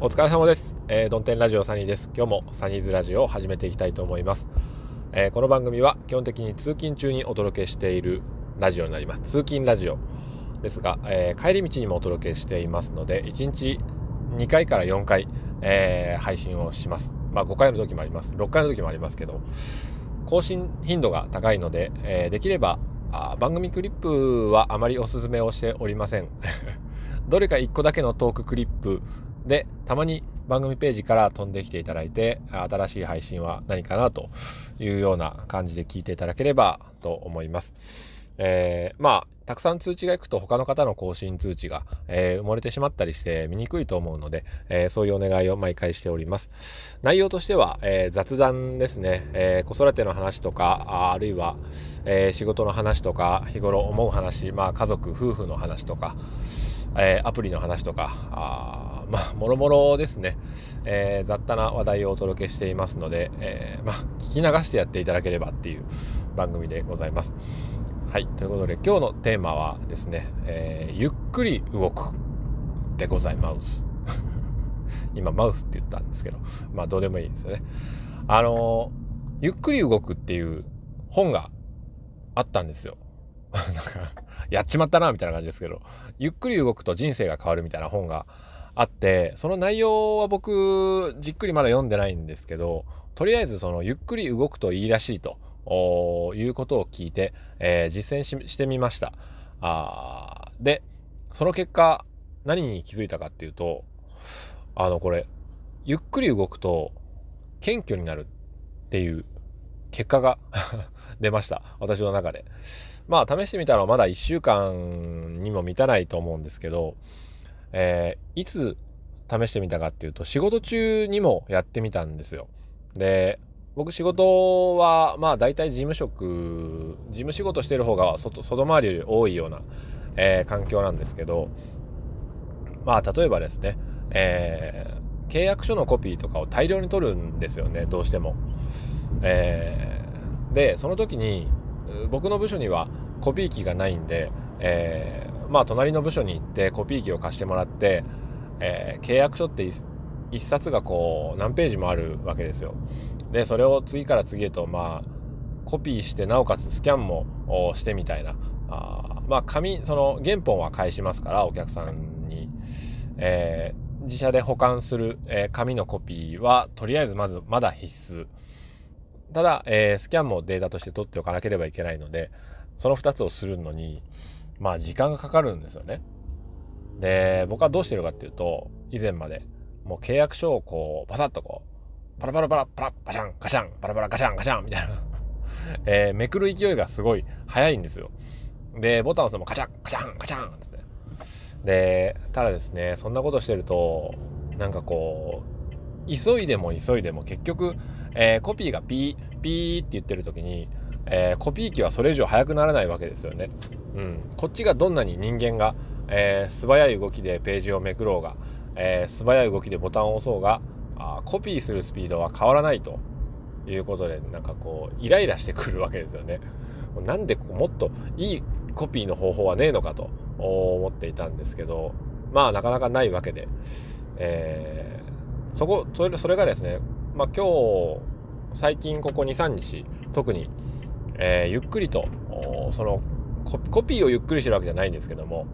お疲れ様です。えー、ドンテンラジオサニーです。今日もサニーズラジオを始めていきたいと思います。えー、この番組は基本的に通勤中にお届けしているラジオになります。通勤ラジオですが、えー、帰り道にもお届けしていますので、1日2回から4回、えー、配信をします。まあ5回の時もあります。6回の時もありますけど、更新頻度が高いので、えー、できればあ番組クリップはあまりおすすめをしておりません。どれか1個だけのトーククリップでたまに番組ページから飛んできていただいて新しい配信は何かなというような感じで聞いていただければと思います。えー、まあたくさん通知がいくと他の方の更新通知が、えー、埋もれてしまったりして見にくいと思うので、えー、そういうお願いを毎回しております。内容としては、えー、雑談ですね、え子育ての話とか、あるいは、え仕事の話とか、日頃思う話、まあ家族、夫婦の話とか、えアプリの話とか、あまあ、もろもろですね、え雑多な話題をお届けしていますので、えまあ、聞き流してやっていただければっていう番組でございます。はい。ということで、今日のテーマはですね、え、ゆっくり動くでございます。今、マウスって言ったんですけど、まあ、どうでもいいんですよね。あのゆっくり動くっていう本があったんですよ。なんか、やっちまったな、みたいな感じですけど、ゆっくり動くと人生が変わるみたいな本があって、その内容は僕、じっくりまだ読んでないんですけど、とりあえずそのゆっくり動くといいらしいと。いうことを聞いて、えー、実践してみました。あで、その結果、何に気づいたかっていうと、あの、これ、ゆっくり動くと、謙虚になるっていう結果が 出ました。私の中で。まあ、試してみたらまだ1週間にも満たないと思うんですけど、えー、いつ試してみたかっていうと、仕事中にもやってみたんですよ。で、僕仕事はまあ大体事務職事務仕事してる方が外外回りより多いような、えー、環境なんですけどまあ例えばですね、えー、契約書のコピーとかを大量に取るんですよねどうしても。えー、でその時に僕の部署にはコピー機がないんで、えー、まあ隣の部署に行ってコピー機を貸してもらって、えー、契約書って1冊がこう何ページもあるわけですよ。でそれを次から次へとまあコピーしてなおかつスキャンもしてみたいな。あまあ紙その原本は返しますからお客さんに、えー、自社で保管する、えー、紙のコピーはとりあえずまずまだ必須。ただ、えー、スキャンもデータとして取っておかなければいけないのでその2つをするのにまあ時間がかかるんですよねで僕はどうしてるかっていうと以前までもう契約書をこう、パサッとこう、パラパラパラ、パラ、パシャン、ガシャン、パラパラ、ガシャン、ガシャン、みたいな えー、めくる勢いがすごい速いんですよ。で、ボタン押すのもカチャン、カチャン、カチャンって。で、ただですね、そんなことしてると、なんかこう、急いでも急いでも結局、えー、コピーがピー、ピーって言ってる時に、えー、コピー機はそれ以上速くならないわけですよね。うん。こっちがどんなに人間が、えー、素早い動きでページをめくろうが、えー、素早い動きでボタンを押そうがあコピーするスピードは変わらないということでなんかこうイライラしてくるわけですよね。なんでもっといいコピーの方法はねえのかと思っていたんですけどまあなかなかないわけで、えー、そこそれそれがですね、まあ、今日最近ここ23日特に、えー、ゆっくりとそのコピーをゆっくりしてるわけじゃないんですけども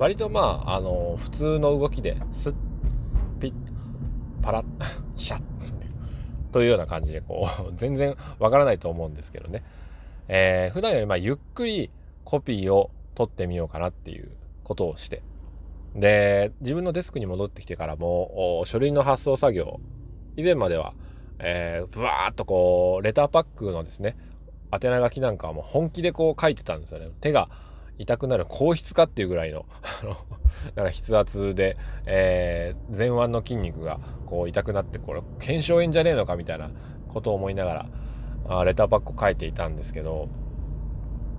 割とまあ、あの、普通の動きで、スッ、ピッ、パラッ、シャッ、というような感じで、こう、全然わからないと思うんですけどね。えー、普段よりまあゆっくりコピーを取ってみようかなっていうことをして。で、自分のデスクに戻ってきてからも、書類の発送作業、以前までは、えー、ブワーっとこう、レターパックのですね、宛名書きなんかはもう本気でこう書いてたんですよね。手が痛くなる硬質かっていうぐらいの なんか筆圧で、えー、前腕の筋肉がこう痛くなってこれ腱鞘炎じゃねえのかみたいなことを思いながらあレターパックを書いていたんですけど、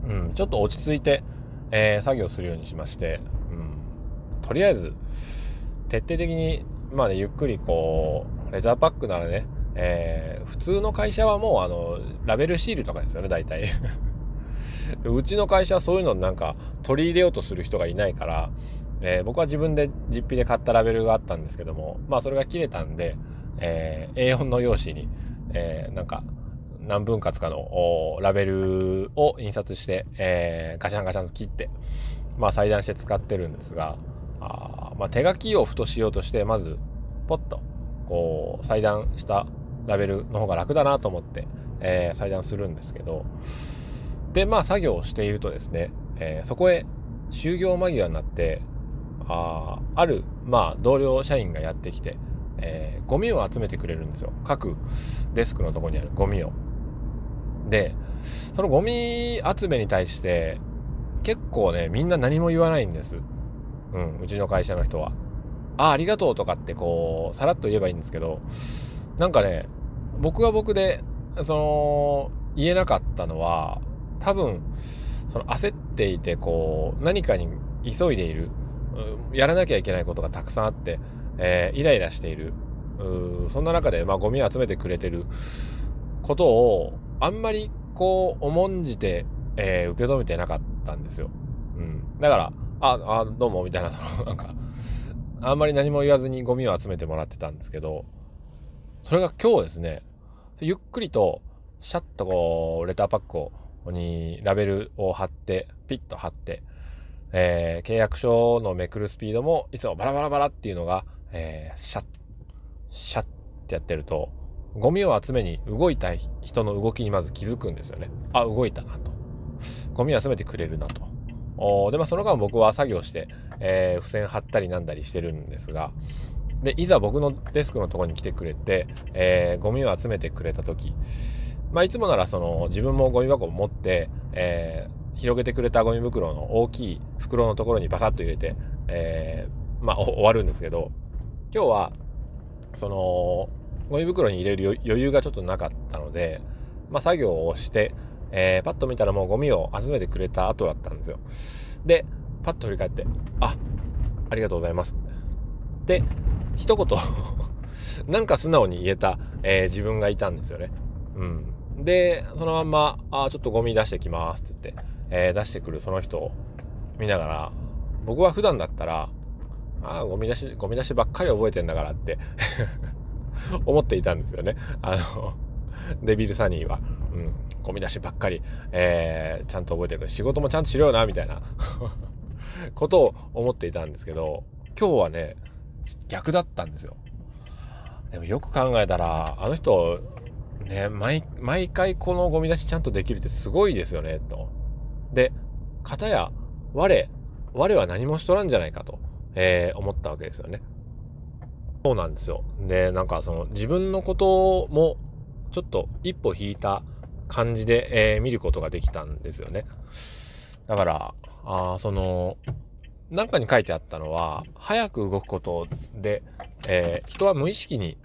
うん、ちょっと落ち着いて、えー、作業するようにしまして、うん、とりあえず徹底的にまあねゆっくりこうレターパックならね、えー、普通の会社はもうあのラベルシールとかですよね大体。うちの会社はそういうのなんか取り入れようとする人がいないから、えー、僕は自分で実費で買ったラベルがあったんですけども、まあそれが切れたんで、えー、A4 の用紙に、えー、なんか何分割かのラベルを印刷して、えー、ガシャンガシャンと切って、まあ裁断して使ってるんですが、あまあ、手書きをふとしようとして、まず、ポッと、こう、裁断したラベルの方が楽だなと思って、えー、裁断するんですけど、で、まあ作業をしているとですね、えー、そこへ就業間際になって、あある、まあ、同僚社員がやってきて、えー、ゴミを集めてくれるんですよ。各デスクのとこにあるゴミを。で、そのゴミ集めに対して、結構ね、みんな何も言わないんです。うん、うちの会社の人は。あ、ありがとうとかってこう、さらっと言えばいいんですけど、なんかね、僕は僕で、その、言えなかったのは、多分、その焦っていて、こう、何かに急いでいる、やらなきゃいけないことがたくさんあって、えー、イライラしている、そんな中で、まあ、ゴミを集めてくれてることを、あんまりこう、重んじて、えー、受け止めてなかったんですよ。うん。だから、あ、あ、どうも、みたいな、その、なんか、あんまり何も言わずにゴミを集めてもらってたんですけど、それが今日ですね、ゆっくりと、シャッとこう、レターパックをにラベルを貼って、ピッと貼って、えー、契約書のめくるスピードもいつもバラバラバラっていうのが、えー、シャッ、シャッってやってると、ゴミを集めに動いた人の動きにまず気づくんですよね。あ、動いたなと。ゴミ集めてくれるなと。おで、まあその間僕は作業して、えー、付箋貼ったりなんだりしてるんですが、で、いざ僕のデスクのとこに来てくれて、えー、ゴミを集めてくれた時、まあ、いつもならその自分もゴミ箱を持って、えー、広げてくれたゴミ袋の大きい袋のところにバサッと入れて、えー、まあ、終わるんですけど、今日は、その、ゴミ袋に入れる余裕がちょっとなかったので、まあ、作業をして、えー、パッと見たらもうゴミを集めてくれた後だったんですよ。で、パッと振り返って、あ、ありがとうございます。で、一言 なんか素直に言えた、えー、自分がいたんですよね。うん。で、そのまんま、ああちょっとゴミ出してきますって言って、えー、出してくるその人を見ながら、僕は普段だったら、あゴミ出し、ゴミ出しばっかり覚えてんだからって 思っていたんですよね。あの、デビルサニーは。うん。ゴミ出しばっかり、えー、ちゃんと覚えてる。仕事もちゃんとしろよな、みたいなことを思っていたんですけど、今日はね、逆だったんですよ。でもよく考えたら、あの人、ね、毎、毎回このゴミ出しちゃんとできるってすごいですよね、と。で、かたや、我、我は何もしとらんじゃないかと、えー、思ったわけですよね。そうなんですよ。で、なんかその自分のこともちょっと一歩引いた感じで、えー、見ることができたんですよね。だから、あその、なんかに書いてあったのは、早く動くことで、えー、人は無意識に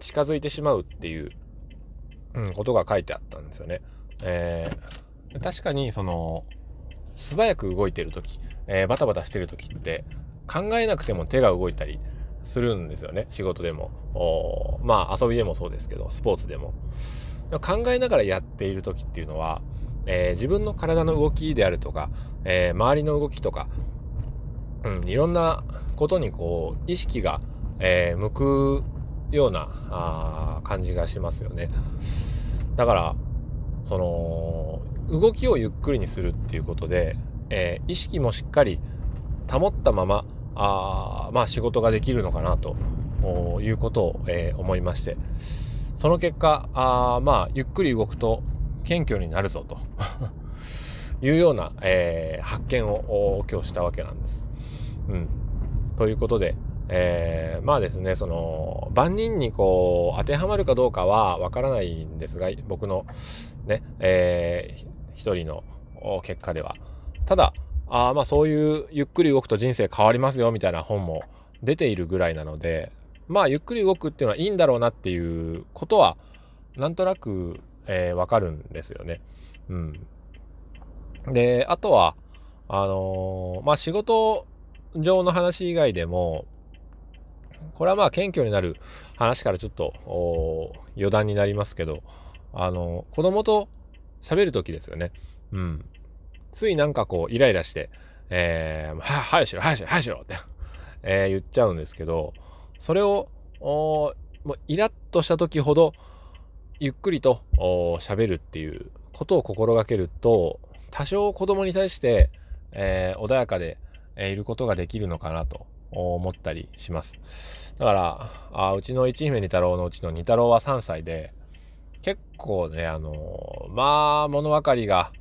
近づいてしまうっていううん、ことが書いてあったんですよね。えー、確かにその素早く動いてる時、えー、バタバタしてる時って考えなくても手が動いたりするんですよね。仕事でも。まあ遊びでもそうですけどスポーツでも。考えながらやっている時っていうのは、えー、自分の体の動きであるとか、えー、周りの動きとか、うん、いろんなことにこう意識が、えー、向くようなあ感じがしますよね。だから、その、動きをゆっくりにするっていうことで、えー、意識もしっかり保ったまま、あまあ仕事ができるのかなということを、えー、思いまして、その結果、あまあゆっくり動くと謙虚になるぞと いうような、えー、発見を今日したわけなんです。うん。ということで、えー、まあですね、その、万人にこう、当てはまるかどうかはわからないんですが、僕のね、えー、一人の結果では。ただ、あまあそういうゆっくり動くと人生変わりますよみたいな本も出ているぐらいなので、まあゆっくり動くっていうのはいいんだろうなっていうことは、なんとなく、えー、わかるんですよね。うん。で、あとは、あのー、まあ仕事上の話以外でも、これはまあ謙虚になる話からちょっと余談になりますけど、あの、子供と喋るときですよね。うん。ついなんかこう、イライラして、えー、は、早しろ、早しろ、早しろって、えー、言っちゃうんですけど、それを、もうイラッとした時ほど、ゆっくりと喋るっていうことを心がけると、多少子供に対して、えー、穏やかで、えいることができるのかなと思ったりします。だから、あうちの一姫二太郎のうちの二太郎は3歳で、結構ね、あのまあ、物分かりが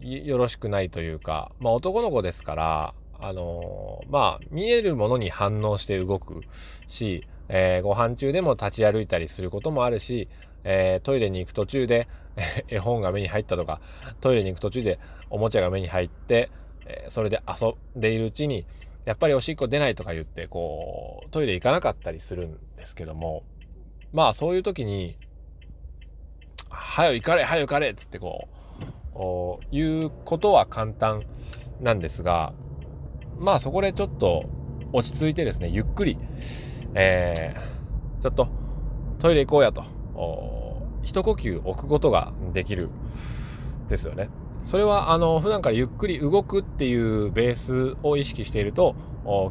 よろしくないというか、まあ男の子ですから、あのまあ、見えるものに反応して動くし、えー、ご飯中でも立ち歩いたりすることもあるし、えー、トイレに行く途中で絵本が目に入ったとか、トイレに行く途中でおもちゃが目に入って、え、それで遊んでいるうちに、やっぱりおしっこ出ないとか言って、こう、トイレ行かなかったりするんですけども、まあそういう時に、はよ行かれ、はよ行かれっつってこう、いうことは簡単なんですが、まあそこでちょっと落ち着いてですね、ゆっくり、えー、ちょっとトイレ行こうやと、一呼吸置くことができるですよね。それはあの普段からゆっくり動くっていうベースを意識していると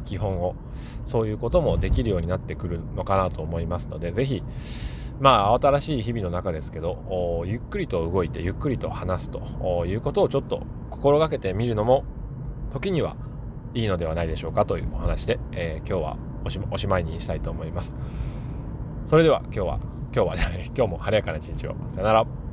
基本をそういうこともできるようになってくるのかなと思いますので是非まあ新しい日々の中ですけどゆっくりと動いてゆっくりと話すということをちょっと心がけてみるのも時にはいいのではないでしょうかというお話で、えー、今日はおしまいにしたいと思います。それでは今日は今日はじゃない今日も晴れやかな一日をさよなら。